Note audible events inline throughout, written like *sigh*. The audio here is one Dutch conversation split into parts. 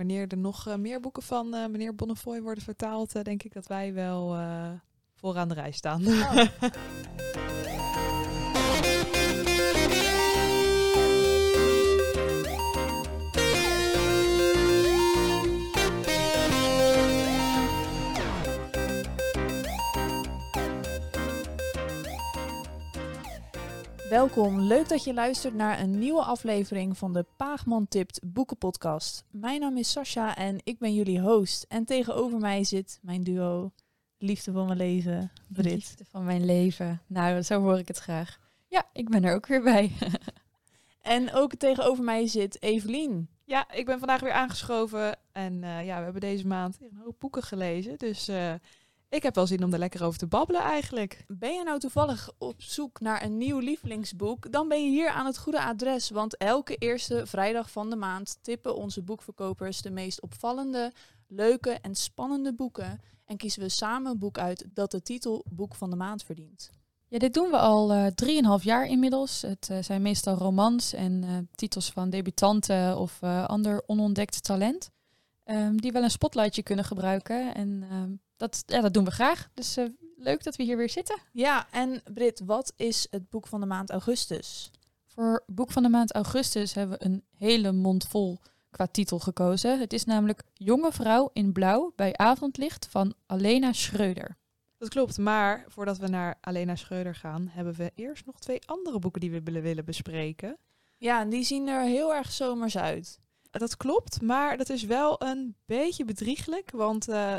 wanneer er nog eh, meer boeken van eh, meneer Bonnefoy worden vertaald, eh, denk ik dat wij wel vooraan de rij staan. *laughs* Welkom, leuk dat je luistert naar een nieuwe aflevering van de Paagman Tipt Boekenpodcast. Mijn naam is Sascha en ik ben jullie host. En tegenover mij zit mijn duo, liefde van mijn leven, Brit. Liefde van mijn leven. Nou, zo hoor ik het graag. Ja, ik ben er ook weer bij. *laughs* En ook tegenover mij zit Evelien. ja, ik ben vandaag weer aangeschoven en eh, ja, we hebben deze maand een hoop boeken gelezen. Dus eh, ik heb wel zin om er lekker over te babbelen eigenlijk. Ben je nou toevallig op zoek naar een nieuw lievelingsboek? Dan ben je hier aan het goede adres, want elke eerste vrijdag van de maand tippen onze boekverkopers de meest opvallende, leuke en spannende boeken. En kiezen we samen een boek uit dat de titel Boek van de Maand verdient. Ja, dit doen we al eh, drieënhalf jaar inmiddels. Het eh, zijn meestal romans en eh, titels van debutanten of eh, ander onontdekt talent. ehm, die wel een spotlightje kunnen gebruiken. En ehm, dat, ja, dat doen we graag. Dus eh, leuk dat we hier weer zitten. Ja, en Brit, wat is het boek van de maand augustus? Voor boek van de maand augustus hebben we een hele mond vol qua titel gekozen. Het is namelijk Jonge Vrouw in Blauw bij Avondlicht van Alena Schreuder. Dat klopt, maar voordat we naar Alena Schreuder gaan, hebben we eerst nog twee andere boeken die we willen, willen bespreken. Ja, en die zien er heel erg zomers uit. Dat klopt, maar dat is wel een beetje bedrieglijk, want eh,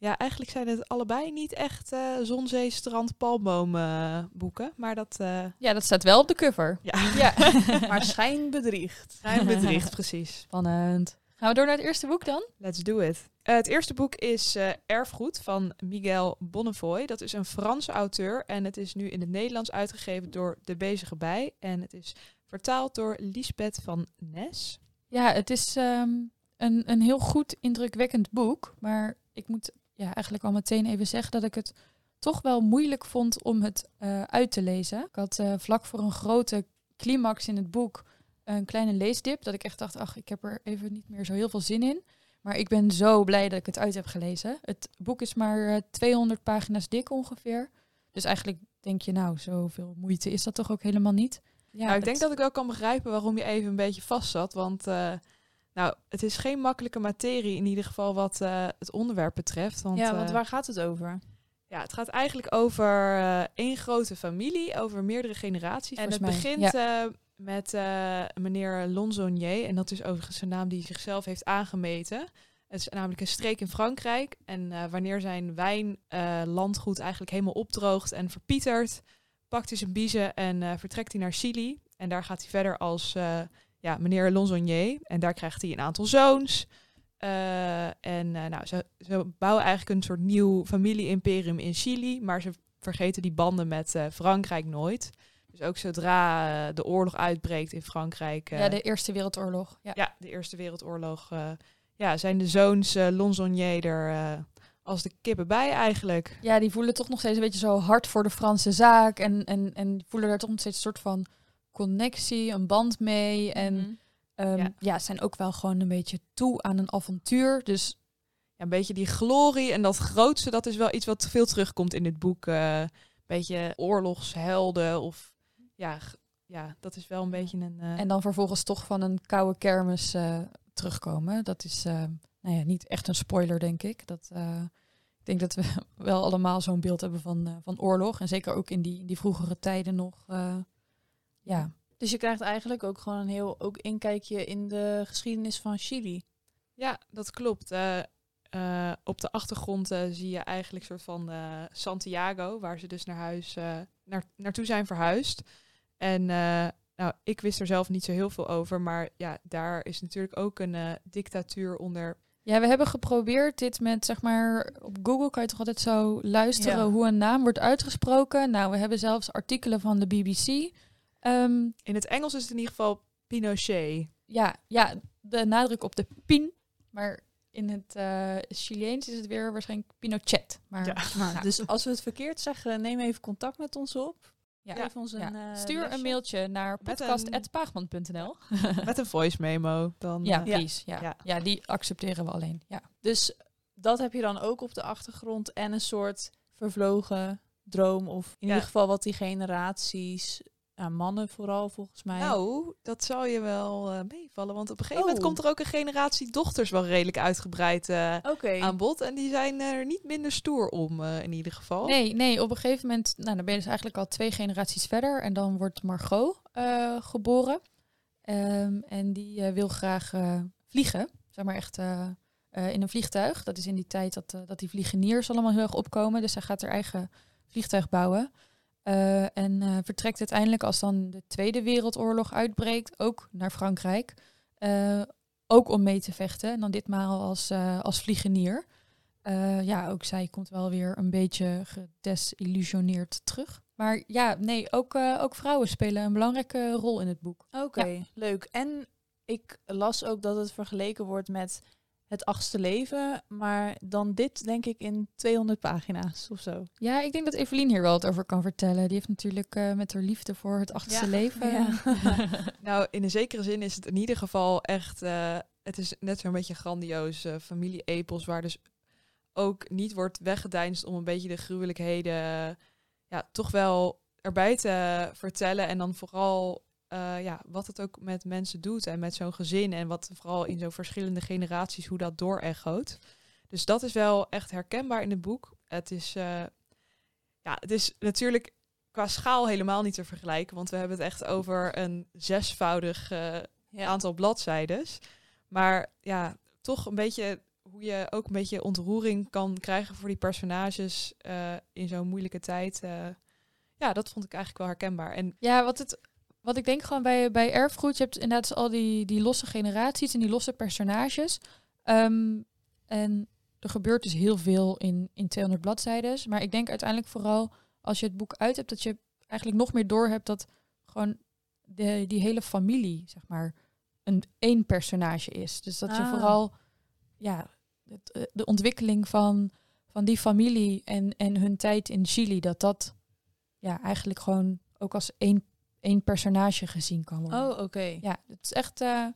ja, eigenlijk zijn het allebei niet echt eh zon, zee, strand, palmboom eh, boeken, maar dat eh, Ja, dat staat wel op de cover. ja, Ja, *laughs* Maar schijn bedriegt. ruim bedriegt, *laughs* precies. spannend. Gaan we door naar het eerste boek dan? Let's do it. Eh, het eerste boek is eh, Erfgoed van Miguel Bonnefoy. Dat is een Franse auteur en het is nu in het Nederlands uitgegeven door De Bezige Bij. En het is vertaald door Lisbeth van Nes. Ja, het is ehm, een, een heel goed, indrukwekkend boek. Maar ik moet ja, eigenlijk al meteen even zeggen dat ik het toch wel moeilijk vond om het eh, uit te lezen. Ik had eh, vlak voor een grote climax in het boek een kleine leesdip. Dat ik echt dacht, ach, ik heb er even niet meer zo heel veel zin in. Maar ik ben zo blij dat ik het uit heb gelezen. Het boek is maar eh, 200 pagina's dik ongeveer. Dus eigenlijk denk je, nou, zoveel moeite is dat toch ook helemaal niet. Ja, nou, ik denk dat ik wel kan begrijpen waarom je even een beetje vast zat. Want eh, nou, het is geen makkelijke materie in ieder geval wat eh, het onderwerp betreft. Want, ja, want eh, waar gaat het over? Ja, het gaat eigenlijk over eh, één grote familie, over meerdere generaties. En het Volgens mij, begint met meneer Lonzonier. En dat is overigens een naam die zichzelf heeft aangemeten. Het is namelijk een streek in Frankrijk. En wanneer zijn wijnlandgoed eigenlijk helemaal opdroogt en verpietert, pakt hij zijn biezen en vertrekt hij naar Chili. En daar gaat hij verder als ja, meneer Lonzonier. En daar krijgt hij een aantal zoons. Eh, en eh, nou, ze, ze bouwen eigenlijk een soort nieuw familie-imperium in Chili, maar ze vergeten die banden met eh, Frankrijk nooit. Dus ook zodra de oorlog uitbreekt in Frankrijk, ja, de Eerste Wereldoorlog. Ja. ja, de Eerste Wereldoorlog, ja, zijn de zoons Lonzonier er als de kippen bij eigenlijk. Ja, die voelen toch nog steeds een beetje zo hard voor de Franse zaak. En, en, en voelen daar toch nog steeds een soort van connectie, een band mee. En Mhm. ehm, Ja. ja. zijn ook wel gewoon een beetje toe aan een avontuur. Dus Ja, een beetje die glorie en dat grootste, dat is wel iets wat veel terugkomt in dit boek. Een beetje oorlogshelden of ja, ja, dat is wel een beetje een... eh, en dan vervolgens toch van een koude kermis eh, terugkomen. Dat is nou ja, niet echt een spoiler, denk ik. Dat, ik denk dat we *laughs* wel allemaal zo'n beeld hebben van, van oorlog. En zeker ook in die, in die vroegere tijden nog. Ja, Dus je krijgt eigenlijk ook gewoon een heel ook inkijkje in de geschiedenis van Chili. Ja, dat klopt. Eh, eh, op de achtergrond eh, zie je eigenlijk soort van eh, Santiago, waar ze dus naar huis eh, naar, naartoe zijn verhuisd. En eh, nou, ik wist er zelf niet zo heel veel over, maar ja, daar is natuurlijk ook een dictatuur onder. Ja, we hebben geprobeerd dit met, zeg maar, op Google kan je toch altijd zo luisteren Ja. hoe een naam wordt uitgesproken. Nou, we hebben zelfs artikelen van de BBC. Ehm, In het Engels is het in ieder geval Pinochet. ja, ja, de nadruk op de pin, maar in het eh Chileens is het weer waarschijnlijk Pinochet. Maar Ja. Nou, *laughs* dus als we het verkeerd zeggen, neem even contact met ons op. Ja. Geef ons Ja. een eh, Stuur lesje. een mailtje naar Met een- podcast.paagman.nl. *laughs* Met een voice memo. Dan, Ja, eh, please. Ja. Ja. Ja. die accepteren we alleen. Ja. Dus dat heb je dan ook op de achtergrond en een soort vervlogen droom of in Ja. ieder geval wat die generaties, mannen vooral volgens mij. Nou, dat zal je wel eh, meevallen. Want op een gegeven moment Oh. komt er ook een generatie dochters wel redelijk uitgebreid eh, Oké. aan bod. En die zijn er niet minder stoer om, eh, in ieder geval. Nee, nee, op een gegeven moment, nou, dan ben je dus eigenlijk al twee generaties verder. En dan wordt Margot eh, geboren. Ehm, en die eh, wil graag eh, vliegen. Zeg maar echt eh, eh, in een vliegtuig. Dat is in die tijd dat, eh, dat die vliegeniers allemaal heel erg opkomen. Dus zij gaat haar eigen vliegtuig bouwen. Eh, en eh, vertrekt uiteindelijk als dan de Tweede Wereldoorlog uitbreekt, ook naar Frankrijk. Eh, ook om mee te vechten. En dan ditmaal als, als vliegenier. Ja, ook zij komt wel weer een beetje gedesillusioneerd terug. Maar ja, nee, ook, ook vrouwen spelen een belangrijke rol in het boek. Oké, leuk. En ik las ook dat het vergeleken wordt met het achtste leven, maar dan dit denk ik in 200 pagina's of zo. Ja, ik denk dat Evelien hier wel wat over kan vertellen. Die heeft natuurlijk eh, met haar liefde voor het achtste Ja, leven. ja. *laughs* Nou, in een zekere zin is het in ieder geval echt... eh, het is net zo'n beetje grandioos eh, familie-epos... waar dus ook niet wordt weggedeinst om een beetje de gruwelijkheden... ja, toch wel erbij te vertellen. En dan vooral eh, ja, wat het ook met mensen doet en met zo'n gezin. En wat vooral in zo'n verschillende generaties, hoe dat doorechoot. Dus dat is wel echt herkenbaar in het boek. Het is, eh, ja, het is natuurlijk qua schaal helemaal niet te vergelijken. Want we hebben het echt over een zesvoudig eh, Ja. aantal bladzijden. Maar ja, toch een beetje hoe je ook een beetje ontroering kan krijgen voor die personages in zo'n moeilijke tijd. ja, dat vond ik eigenlijk wel herkenbaar. En Ja, wat, het, wat ik denk gewoon bij, bij erfgoed, je hebt inderdaad dus al die, die losse generaties en die losse personages. Ehm, en er gebeurt dus heel veel in, in 200 bladzijden. Maar ik denk uiteindelijk vooral als je het boek uit hebt, dat je eigenlijk nog meer doorhebt dat gewoon de, die hele familie, zeg maar, een één personage is. Dus dat je Ah. vooral ja, het, eh, de ontwikkeling van, van die familie en, en hun tijd in Chili, dat dat ja, eigenlijk gewoon ook als één, één personage gezien kan worden. Oh, oké. Ja, het is echt eh,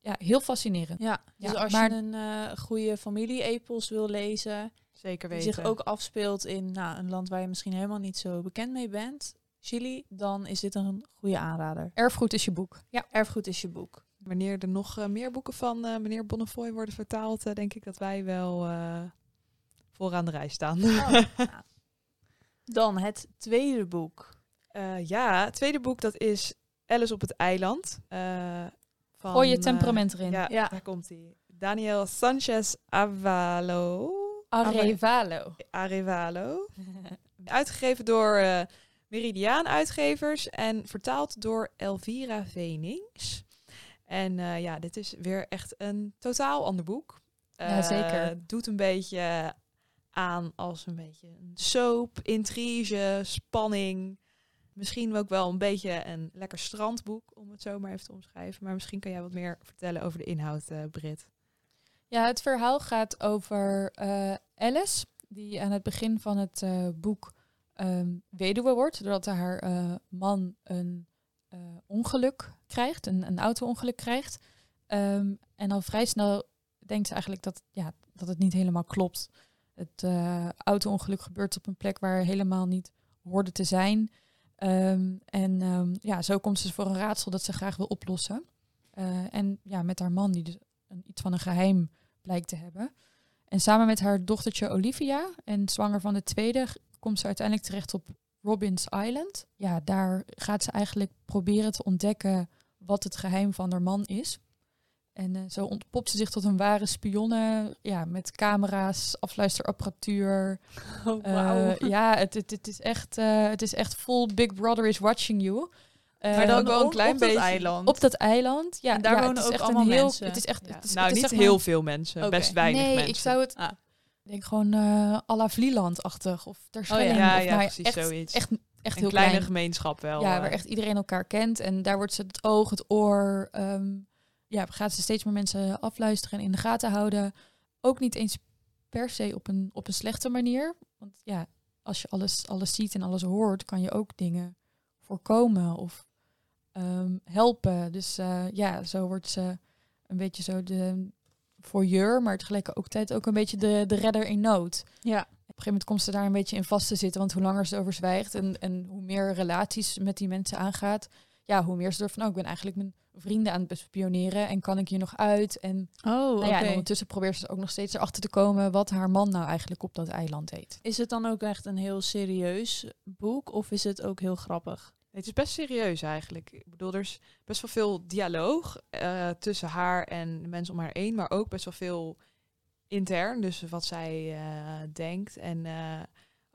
ja, heel fascinerend. Ja, dus Ja, als maar- je een eh, goede familie-epos wil lezen, zeker die weten. zich ook afspeelt in nou, een land waar je misschien helemaal niet zo bekend mee bent, Chili, dan is dit een goede aanrader. Erfgoed is je boek. Ja. Erfgoed is je boek. Wanneer er nog eh, meer boeken van eh, meneer Bonnefoy worden vertaald, denk ik dat wij wel eh vooraan de rij staan. Oh, *laughs* ja. Dan het tweede boek. Eh, ja, het tweede boek dat is Alice op het eiland. eh, van, Gooi je eh, temperament erin. ja, Ja. daar komt hij. Daniel Sanchez Avalo. Arevalo. Arevalo. *laughs* Uitgegeven door eh, Meridiaan Uitgevers en vertaald door Elvira Venings. En eh, ja, dit is weer echt een totaal ander boek. Ja, Eh, zeker. doet een beetje aan als een beetje een soap, intrige, spanning. Misschien ook wel een beetje een lekker strandboek, om het zo maar even te omschrijven. Maar misschien kan jij wat meer vertellen over de inhoud, eh Brit. Ja, het verhaal gaat over eh, Alice, die aan het begin van het eh, boek ehm, weduwe wordt, doordat haar man een ongeluk krijgt, een, een auto-ongeluk krijgt. Ehm, en al vrij snel denkt ze eigenlijk dat, ja, dat het niet helemaal klopt. Het auto-ongeluk gebeurt op een plek waar helemaal niet hoorde te zijn. Ehm, en ehm, ja, zo komt ze voor een raadsel dat ze graag wil oplossen. Eh, en ja, met haar man, die dus een, iets van een geheim blijkt te hebben. En samen met haar dochtertje Olivia en zwanger van de tweede komt ze uiteindelijk terecht op Robin's Island. Ja, daar gaat ze eigenlijk proberen te ontdekken wat het geheim van haar man is. En eh, zo ontpopt ze zich tot een ware spionne, ja, met camera's, afluisterapparatuur. *laughs* Oh, Eh, ja, het, het, het, is echt, eh, het is echt full Big Brother is watching you. Maar Eh, dan ook wel een op- klein op dat beetje- eiland. op dat eiland. Ja, En daar ja, wonen ook echt allemaal heel, mensen. Het is echt, Ja. het is, nou, het is niet zeg maar- heel veel mensen, best weinig nee, mensen. ik zou het, Ah. denk gewoon eh à la Vlieland-achtig of ter ja. Schelling. Ja, of, ja, nou precies echt, zoiets. Echt, echt een heel kleine klein. gemeenschap wel. Ja, waar echt iedereen elkaar kent. En daar wordt ze het oog, het oor. ehm, ja, gaat ze steeds meer mensen afluisteren en in de gaten houden. Ook niet eens per se op een, op een slechte manier. Want ja, als je alles, alles ziet en alles hoort, kan je ook dingen voorkomen of ehm, helpen. Dus eh, ja, zo wordt ze een beetje zo de voyeur, maar tegelijkertijd ook een beetje de, de redder in nood. Ja. Op een gegeven moment komt ze daar een beetje in vast te zitten, want hoe langer ze over zwijgt en, en hoe meer relaties met die mensen aangaat, ja, hoe meer ze er van, oh, ik ben eigenlijk mijn vrienden aan het bespioneren en kan ik hier nog uit? En, Oh, nou ja, en ondertussen probeert ze ook nog steeds erachter te komen wat haar man nou eigenlijk op dat eiland deed. Is het dan ook echt een heel serieus boek of is het ook heel grappig? Het is best serieus eigenlijk. Ik bedoel, er is best wel veel dialoog eh, tussen haar en de mensen om haar heen, maar ook best wel veel intern. Dus wat zij eh, denkt en eh,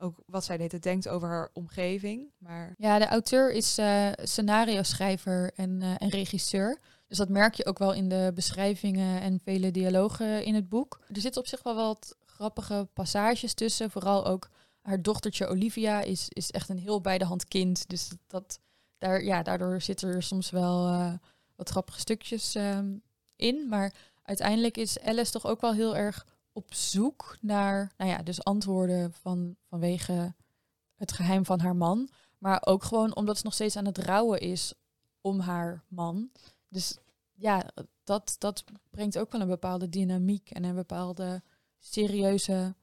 ook wat zij de hele tijd denkt over haar omgeving. Maar Ja, de auteur is eh scenario-schrijver en, eh, en regisseur. Dus dat merk je ook wel in de beschrijvingen en vele dialogen in het boek. Er zitten op zich wel wat grappige passages tussen. Vooral ook haar dochtertje Olivia is, is echt een heel bij de hand kind. Dus dat, daar, ja, daardoor zitten er soms wel eh, wat grappige stukjes ehm, in. Maar uiteindelijk is Alice toch ook wel heel erg op zoek naar, nou ja, dus antwoorden van, vanwege het geheim van haar man. Maar ook gewoon omdat ze nog steeds aan het rouwen is om haar man. Dus ja, dat, dat brengt ook wel een bepaalde dynamiek en een bepaalde serieuze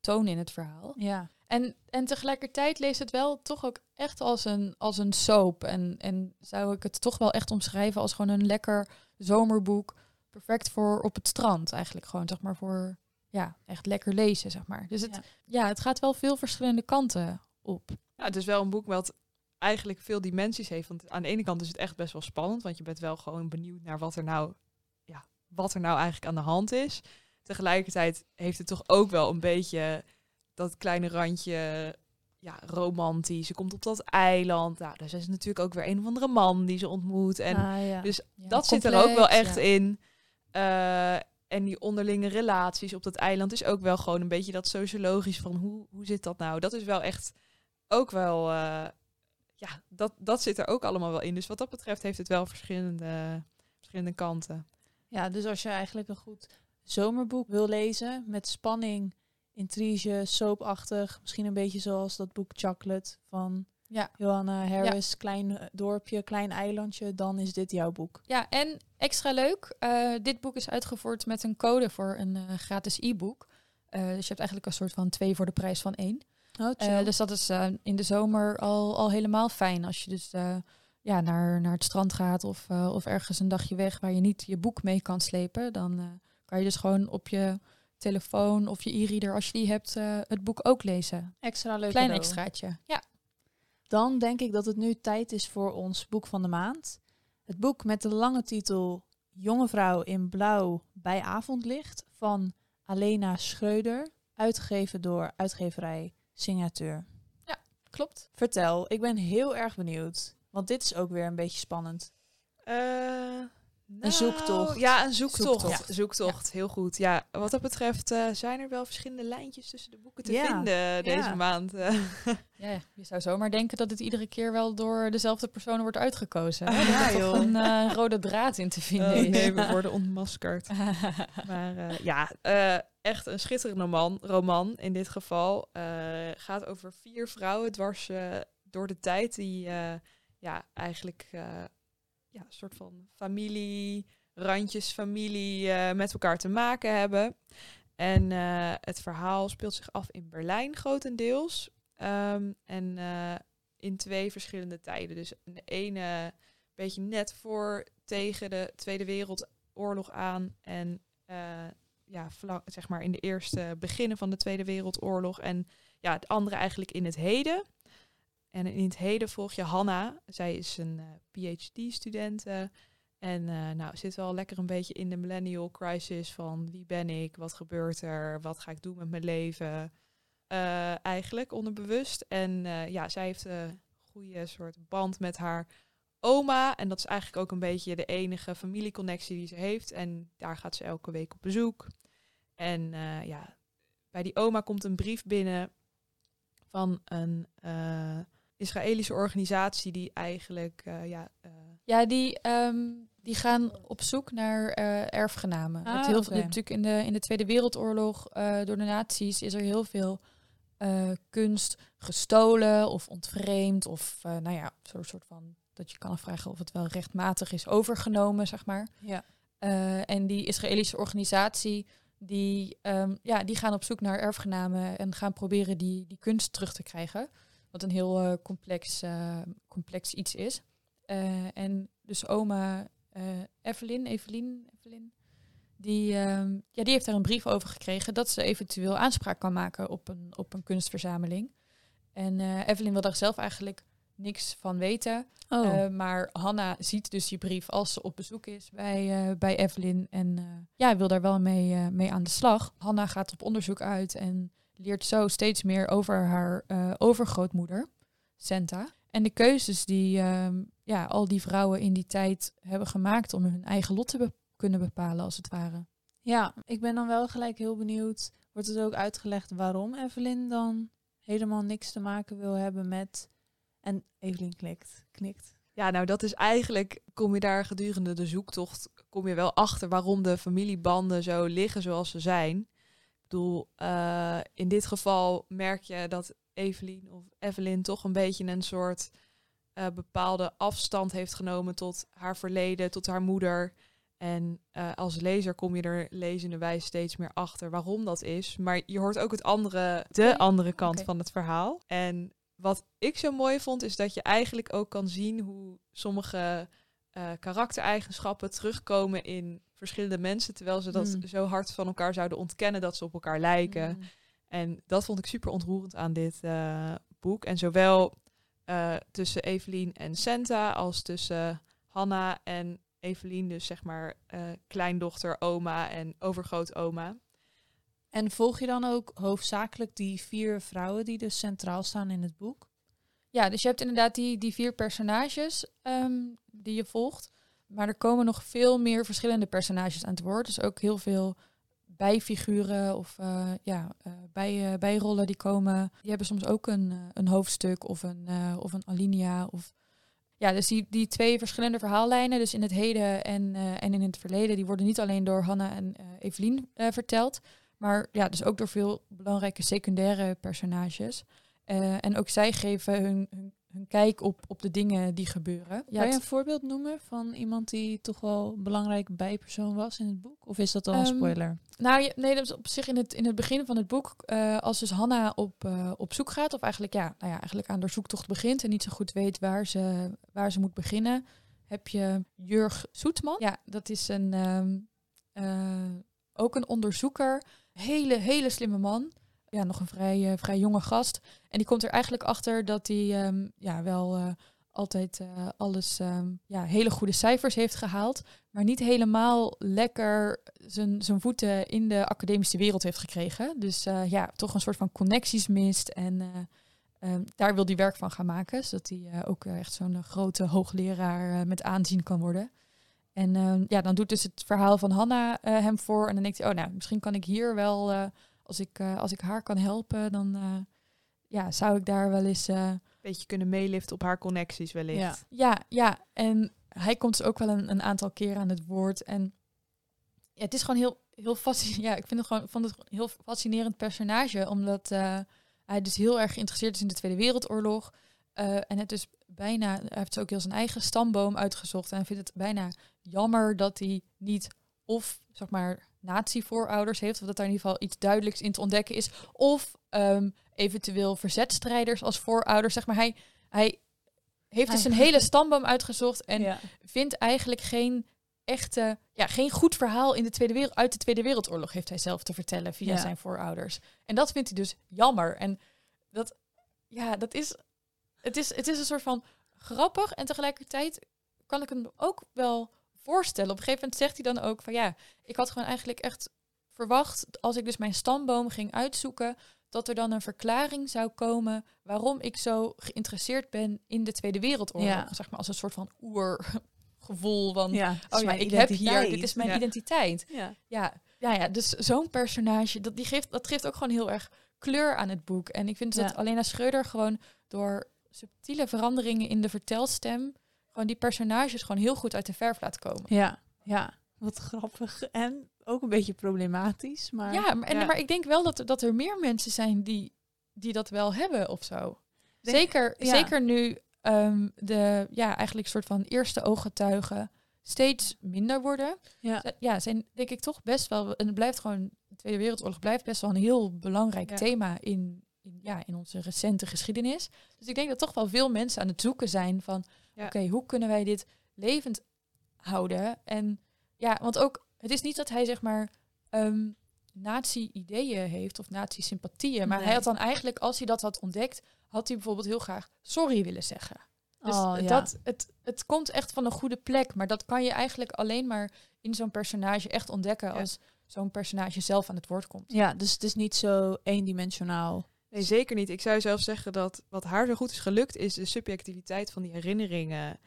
toon in het verhaal. Ja. En, en tegelijkertijd leest het wel toch ook echt als een, als een soap. En, en zou ik het toch wel echt omschrijven als gewoon een lekker zomerboek. Perfect voor op het strand eigenlijk. Gewoon zeg maar voor, ja, echt lekker lezen zeg maar. Dus het, Ja. ja. het gaat wel veel verschillende kanten op. ja, het is wel een boek wat eigenlijk veel dimensies heeft. Want aan de ene kant is het echt best wel spannend, want je bent wel gewoon benieuwd naar wat er nou, ja, wat er nou eigenlijk aan de hand is. Tegelijkertijd heeft het toch ook wel een beetje dat kleine randje ja, romantisch. Ze komt op dat eiland. Nou, daar is natuurlijk ook weer een of andere man die ze ontmoet. En Ah, ja. dus Ja, dat zit er ook wel echt ja. in. Eh, en die onderlinge relaties op dat eiland is ook wel gewoon een beetje dat sociologisch van hoe, hoe zit dat nou? Dat is wel echt ook wel, eh, ja, dat, dat zit er ook allemaal wel in. Dus wat dat betreft heeft het wel verschillende, verschillende kanten. ja, dus als je eigenlijk een goed zomerboek wil lezen met spanning, intrige, soapachtig, misschien een beetje zoals dat boek Chocolate van Ja. Johanna Harris, klein eh, dorpje, klein eilandje, dan is dit jouw boek. Ja, en extra leuk, eh, dit boek is uitgevoerd met een code voor een eh, gratis e-book. Dus je hebt eigenlijk een soort van twee voor de prijs van één. Oh, dus dat is in de zomer al, al helemaal fijn. Als je dus ja, naar, naar het strand gaat of, of ergens een dagje weg waar je niet je boek mee kan slepen. Dan kan je dus gewoon op je telefoon of je e-reader, als je die hebt, het boek ook lezen. extra leuk Klein cadeau. extraatje. Ja. Dan denk ik dat het nu tijd is voor ons boek van de maand. Het boek met de lange titel Jonge vrouw in blauw bij avondlicht van Alena Schreuder, uitgegeven door uitgeverij Signature. Klopt. Vertel, ik ben heel erg benieuwd, want dit is ook weer een beetje spannend. Een zoektocht. Ja, een zoektocht. Zoektocht. Zoektocht, heel goed. Ja, wat dat betreft eh, zijn er wel verschillende lijntjes tussen de boeken te Ja. vinden deze Ja. maand. eh. *laughs* Ja, je zou zomaar denken dat het iedere keer wel door dezelfde persoon wordt uitgekozen. hè? Ja, er joh. toch een eh, rode draad in te vinden Oh, nee, we *laughs* worden ontmaskerd. *laughs* Maar eh, ja, eh, echt een schitterende man, roman in dit geval. Eh, gaat over vier vrouwen dwars eh, door de tijd die eh, ja, eigenlijk eh, een soort van familie, randjes familie eh, met elkaar te maken hebben. En eh, het verhaal speelt zich af in Berlijn grotendeels. Ehm, en eh, in twee verschillende tijden. Dus de ene beetje net voor tegen de Tweede Wereldoorlog aan. En ja, zeg maar in de eerste beginnen van de Tweede Wereldoorlog. En ja, het andere eigenlijk in het heden. En in het heden volg je Hanna. Zij is een eh, PhD-student. en eh, nou, zit wel lekker een beetje in de millennial crisis van wie ben ik, wat gebeurt er, wat ga ik doen met mijn leven. Eh, eigenlijk onderbewust. En eh, ja, zij heeft een goede soort band met haar oma. En dat is eigenlijk ook een beetje de enige familieconnectie die ze heeft. En daar gaat ze elke week op bezoek. En eh, ja, bij die oma komt een brief binnen van een eh, Israëlische organisatie die eigenlijk eh, ja, eh, Ja, die, ehm, die gaan op zoek naar eh, erfgenamen. Ah, heel veel, natuurlijk in de, in de Tweede Wereldoorlog, door de nazi's, is er heel veel kunst gestolen of ontvreemd. Of uh, nou ja, zo'n soort van dat je kan afvragen of het wel rechtmatig is overgenomen, zeg maar. Ja. Uh, en die Israëlische organisatie, die, um, ja, die gaan op zoek naar erfgenamen en gaan proberen die, die kunst terug te krijgen. Wat een heel uh, complex, uh, complex iets is. en dus oma Evelyn, Evelyn, Evelyn, die, um, ja, die heeft daar een brief over gekregen dat ze eventueel aanspraak kan maken op een, op een kunstverzameling. En Evelyn wil daar zelf eigenlijk niks van weten. Oh. Uh, maar Hanna ziet dus die brief als ze op bezoek is bij, uh, bij Evelyn. En uh, ja, wil daar wel mee, mee aan de slag. Hanna gaat op onderzoek uit en leert zo steeds meer over haar overgrootmoeder, Senta. En de keuzes die ehm, ja, al die vrouwen in die tijd hebben gemaakt om hun eigen lot te be kunnen bepalen, als het ware. Ja, ik ben dan wel gelijk heel benieuwd. Wordt het ook uitgelegd waarom Evelyn dan helemaal niks te maken wil hebben met en Evelien knikt. knikt. Ja, nou dat is eigenlijk, kom je daar gedurende de zoektocht, kom je wel achter waarom de familiebanden zo liggen zoals ze zijn. Bedoel, uh, in dit geval merk je dat Evelien of Evelyn toch een beetje een soort uh, bepaalde afstand heeft genomen tot haar verleden, tot haar moeder. En uh, als lezer kom je er lezende wijze steeds meer achter waarom dat is. Maar je hoort ook het andere, de andere kant okay. van het verhaal. En wat ik zo mooi vond, is dat je eigenlijk ook kan zien hoe sommige uh, karaktereigenschappen terugkomen in verschillende mensen, terwijl ze dat Mm. zo hard van elkaar zouden ontkennen dat ze op elkaar lijken. Mm. En dat vond ik super ontroerend aan dit eh, boek. En zowel eh, tussen Evelien en Senta als tussen Hanna en Evelien, dus zeg maar eh, kleindochter, oma en overgrootoma. En volg je dan ook hoofdzakelijk die vier vrouwen die dus centraal staan in het boek? Ja, dus je hebt inderdaad die, die vier personages ehm, die je volgt. Maar er komen nog veel meer verschillende personages aan het woord. Dus ook heel veel bijfiguren of eh, ja, eh, bij, eh, bijrollen die komen. Die hebben soms ook een, een hoofdstuk of een, of een alinea. Of... Ja, dus die, die twee verschillende verhaallijnen, dus in het heden en, en in het verleden, die worden niet alleen door Hanna en Evelien verteld. Maar ja, dus ook door veel belangrijke secundaire personages. En ook zij geven hun, hun, hun kijk op, op de dingen die gebeuren. Ja, kan je een voorbeeld noemen van iemand die toch wel een belangrijk bijpersoon was in het boek? Of is dat al een Ehm, spoiler? Nou, nee, dat is op zich in het, in het begin van het boek, eh, als dus Hanna op, eh, op zoek gaat, of eigenlijk, ja, nou ja, eigenlijk aan de zoektocht begint en niet zo goed weet waar ze, waar ze moet beginnen, heb je Jurg Soetman. Ja, dat is een, ehm, eh, ook een onderzoeker, hele, hele slimme man. Ja, nog een vrij, eh, vrij jonge gast. En die komt er eigenlijk achter dat hij ehm, ja, wel eh, altijd eh, alles, ehm, ja, hele goede cijfers heeft gehaald maar niet helemaal lekker zijn, zijn voeten in de academische wereld heeft gekregen. Dus ja, toch een soort van connecties mist. En eh, ehm, daar wil hij werk van gaan maken. Zodat hij ook echt zo'n grote hoogleraar met aanzien kan worden. En ja, dan doet dus het verhaal van Hanna hem voor. En dan denkt hij, oh nou, misschien kan ik hier wel, als, ik, eh, als ik haar kan helpen, dan eh, ja, zou ik daar wel eens... eh, Beetje kunnen meeliften op haar connecties wellicht. Ja. ja, ja, en hij komt dus ook wel een, een aantal keer aan het woord. En ja, het is gewoon heel, heel fascinerend. Ja, ik vind het gewoon vond het een heel fascinerend personage, omdat hij dus heel erg geïnteresseerd is in de Tweede Wereldoorlog. En het dus bijna, hij heeft dus ook heel zijn eigen stamboom uitgezocht. En hij vindt het bijna jammer dat hij niet of zeg maar nazi-voorouders heeft, of dat daar in ieder geval iets duidelijks in te ontdekken is, of ehm, eventueel verzetstrijders als voorouders. Zeg maar, hij, hij heeft dus een hele stamboom uitgezocht en ja. vindt eigenlijk geen echte, ja, geen goed verhaal in de Tweede Wereld, uit de Tweede Wereldoorlog heeft hij zelf te vertellen via Ja. zijn voorouders. En dat vindt hij dus jammer. En dat, ja, dat is, het is, het is een soort van grappig en tegelijkertijd kan ik hem ook wel voorstellen. Op een gegeven moment zegt hij dan ook van ja, ik had gewoon eigenlijk echt verwacht als ik dus mijn stamboom ging uitzoeken dat er dan een verklaring zou komen waarom ik zo geïnteresseerd ben in de Tweede Wereldoorlog. Ja. Zeg maar als een soort van oergevoel van ja, oh ja, ik heb hier, dit is mijn Ja. identiteit. Ja. Ja, ja, dus zo'n personage, dat, die geeft, dat geeft ook gewoon heel erg kleur aan het boek. En ik vind dat. Alena Schreuder gewoon door subtiele veranderingen in de vertelstem, gewoon die personages gewoon heel goed uit de verf laat komen. Ja, ja, wat grappig en ook een beetje problematisch. Maar Ja, maar, en, Ja. maar ik denk wel dat er, dat er meer mensen zijn die, die dat wel hebben of zo. Denk- zeker, ja. zeker nu ehm, de ja, eigenlijk soort van eerste ooggetuigen steeds minder worden. Ja. Ja, zijn denk ik toch best wel. En het blijft gewoon. De Tweede Wereldoorlog blijft best wel een heel belangrijk Ja. thema in, in, ja, in onze recente geschiedenis. Dus ik denk dat toch wel veel mensen aan het zoeken zijn van Ja. oké, hoe kunnen wij dit levend houden? En ja, want ook, het is niet dat hij zeg maar ehm nazi-ideeën heeft of nazi-sympathieën. Maar Nee. hij had dan eigenlijk, als hij dat had ontdekt, had hij bijvoorbeeld heel graag sorry willen zeggen. Dus Oh, ja. dat, het, het komt echt van een goede plek. Maar dat kan je eigenlijk alleen maar in zo'n personage echt ontdekken Ja. als zo'n personage zelf aan het woord komt. Ja, dus het is niet zo eendimensionaal. Nee, zeker niet. Ik zou zelf zeggen dat wat haar zo goed is gelukt, is de subjectiviteit van die herinneringen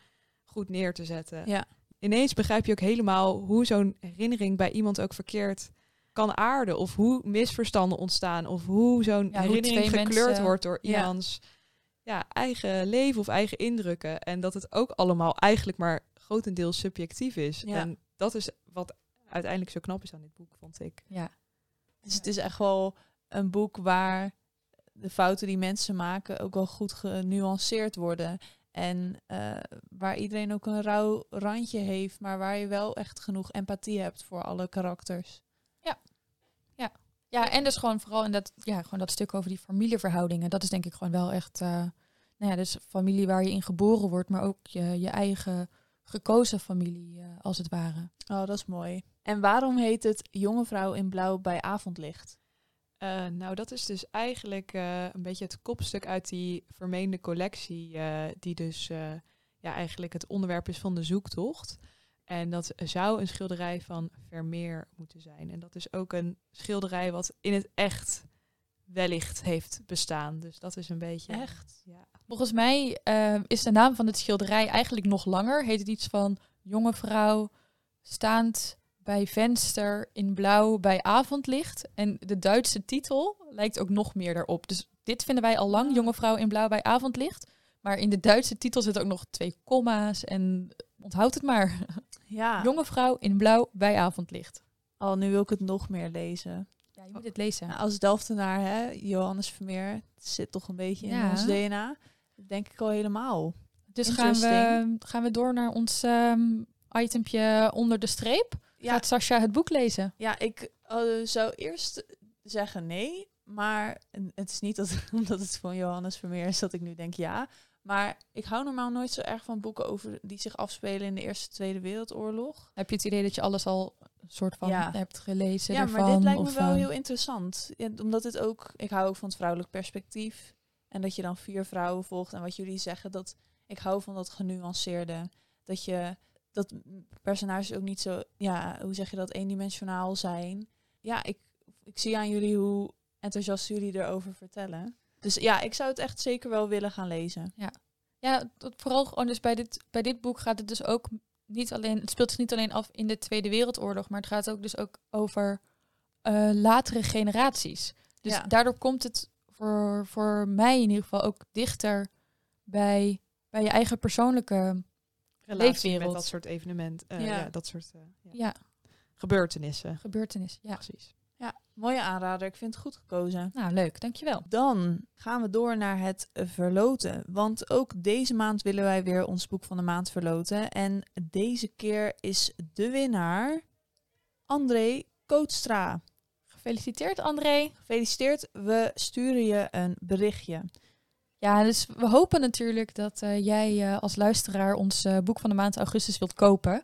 goed neer te zetten. Ja. Ineens begrijp je ook helemaal hoe zo'n herinnering bij iemand ook verkeerd kan aarden. Of hoe misverstanden ontstaan. Of hoe zo'n Ja, herinnering gekleurd mensen- wordt door Ja. iemands ja, eigen leven of eigen indrukken. En dat het ook allemaal eigenlijk maar grotendeels subjectief is. Ja. En dat is wat uiteindelijk zo knap is aan dit boek, vond ik. Ja, Dus het is echt wel een boek waar de fouten die mensen maken ook wel goed genuanceerd worden. En eh, waar iedereen ook een rauw randje heeft, maar waar je wel echt genoeg empathie hebt voor alle karakters. ja en dus gewoon vooral in dat, ja, gewoon dat stuk over die familieverhoudingen. Dat is denk ik gewoon wel echt, eh, nou ja, dus familie waar je in geboren wordt, maar ook je, je eigen gekozen familie, eh, als het ware. Oh, dat is mooi. En waarom heet het Jonge Vrouw in Blauw bij Avondlicht? Eh, nou, dat is dus eigenlijk eh, een beetje het kopstuk uit die vermeende collectie, eh, die dus ja, eigenlijk het onderwerp is van de zoektocht. En dat zou een schilderij van Vermeer moeten zijn. En dat is ook een schilderij wat in het echt wellicht heeft bestaan. Dus dat is een beetje... Echt? Ja. Volgens mij is de naam van het schilderij eigenlijk nog langer. Heet het iets van jonge vrouw staand bij venster in blauw bij avondlicht. En de Duitse titel lijkt ook nog meer daarop. Dus dit vinden wij al lang, jonge vrouw in blauw bij avondlicht. Maar in de Duitse titel zitten ook nog twee komma's en onthoud het maar. *laughs* Ja. Jonge vrouw in blauw bij avondlicht. Al nu wil ik het nog meer lezen. Ja, je moet dit lezen. Nou, als Delftenaar, hè, Johannes Vermeer, het zit toch een beetje in ons DNA. Dat denk ik al helemaal. dus gaan we, gaan we door naar ons ehm itempje onder de streep. Ja, Gaat Sascha het boek lezen? ja ik eh, zou eerst zeggen nee. Maar het is niet dat, *laughs* omdat het van Johannes Vermeer is dat ik nu denk ja. Maar ik hou normaal nooit zo erg van boeken over die zich afspelen in de Eerste Tweede Wereldoorlog. Heb je het idee dat je alles al een soort van Ja. hebt gelezen? Ja, maar dit lijkt me wel ehm, heel interessant. Ja, omdat het ook, ik hou ook van het vrouwelijk perspectief. En dat je dan vier vrouwen volgt. En wat jullie zeggen, dat ik hou van dat genuanceerde. Dat je, dat personages ook niet zo, ja, hoe zeg je dat, eendimensionaal zijn. Ja, ik, ik zie aan jullie hoe enthousiast jullie erover vertellen. Dus ja, ik zou het echt zeker wel willen gaan lezen. Ja, dat vooral gewoon dus bij dit, bij dit boek gaat het dus ook niet alleen, het speelt zich niet alleen af in de Tweede Wereldoorlog, maar het gaat ook dus ook over eh, latere generaties. Dus Ja. daardoor komt het voor, voor mij in ieder geval ook dichter bij, bij je eigen persoonlijke Relatie met dat soort evenementen. eh, Ja. ja. dat soort eh, ja. ja, gebeurtenissen. gebeurtenis. Ja. Precies. Ja, mooie aanrader. Ik vind het goed gekozen. Nou, leuk. Dankjewel. Dan gaan we door naar het verloten. Want ook deze maand willen wij weer ons boek van de maand verloten. En deze keer is de winnaar André Kootstra. Gefeliciteerd, André. Gefeliciteerd, we sturen je een berichtje. Ja, dus we hopen natuurlijk dat eh, jij eh, als luisteraar ons eh, boek van de maand augustus wilt kopen.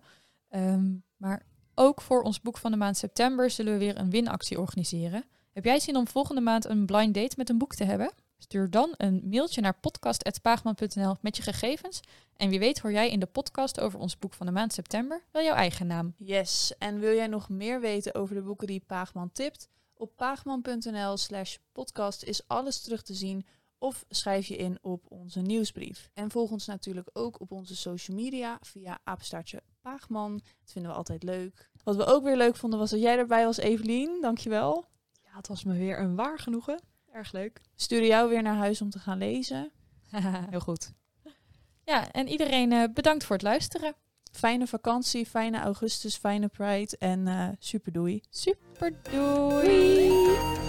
Ehm, maar ook voor ons boek van de maand september zullen we weer een winactie organiseren. Heb jij zin om volgende maand een blind date met een boek te hebben? Stuur dan een mailtje naar podcast.paagman.nl met je gegevens. En wie weet hoor jij in de podcast over ons boek van de maand september wel jouw eigen naam. Yes, en wil jij nog meer weten over de boeken die Paagman tipt? Op paagman.nl slash podcast is alles terug te zien of schrijf je in op onze nieuwsbrief. En volg ons natuurlijk ook op onze social media via apenstaartje Paagman. Dat vinden we altijd leuk. Wat we ook weer leuk vonden was dat jij erbij was, Evelien. Dankjewel. Ja, het was me weer een waar genoegen. Erg leuk. Sturen jou weer naar huis om te gaan lezen. *laughs* Heel goed. ja, en iedereen eh, bedankt voor het luisteren. Fijne vakantie, fijne augustus, fijne Pride en eh super doei. Super doei!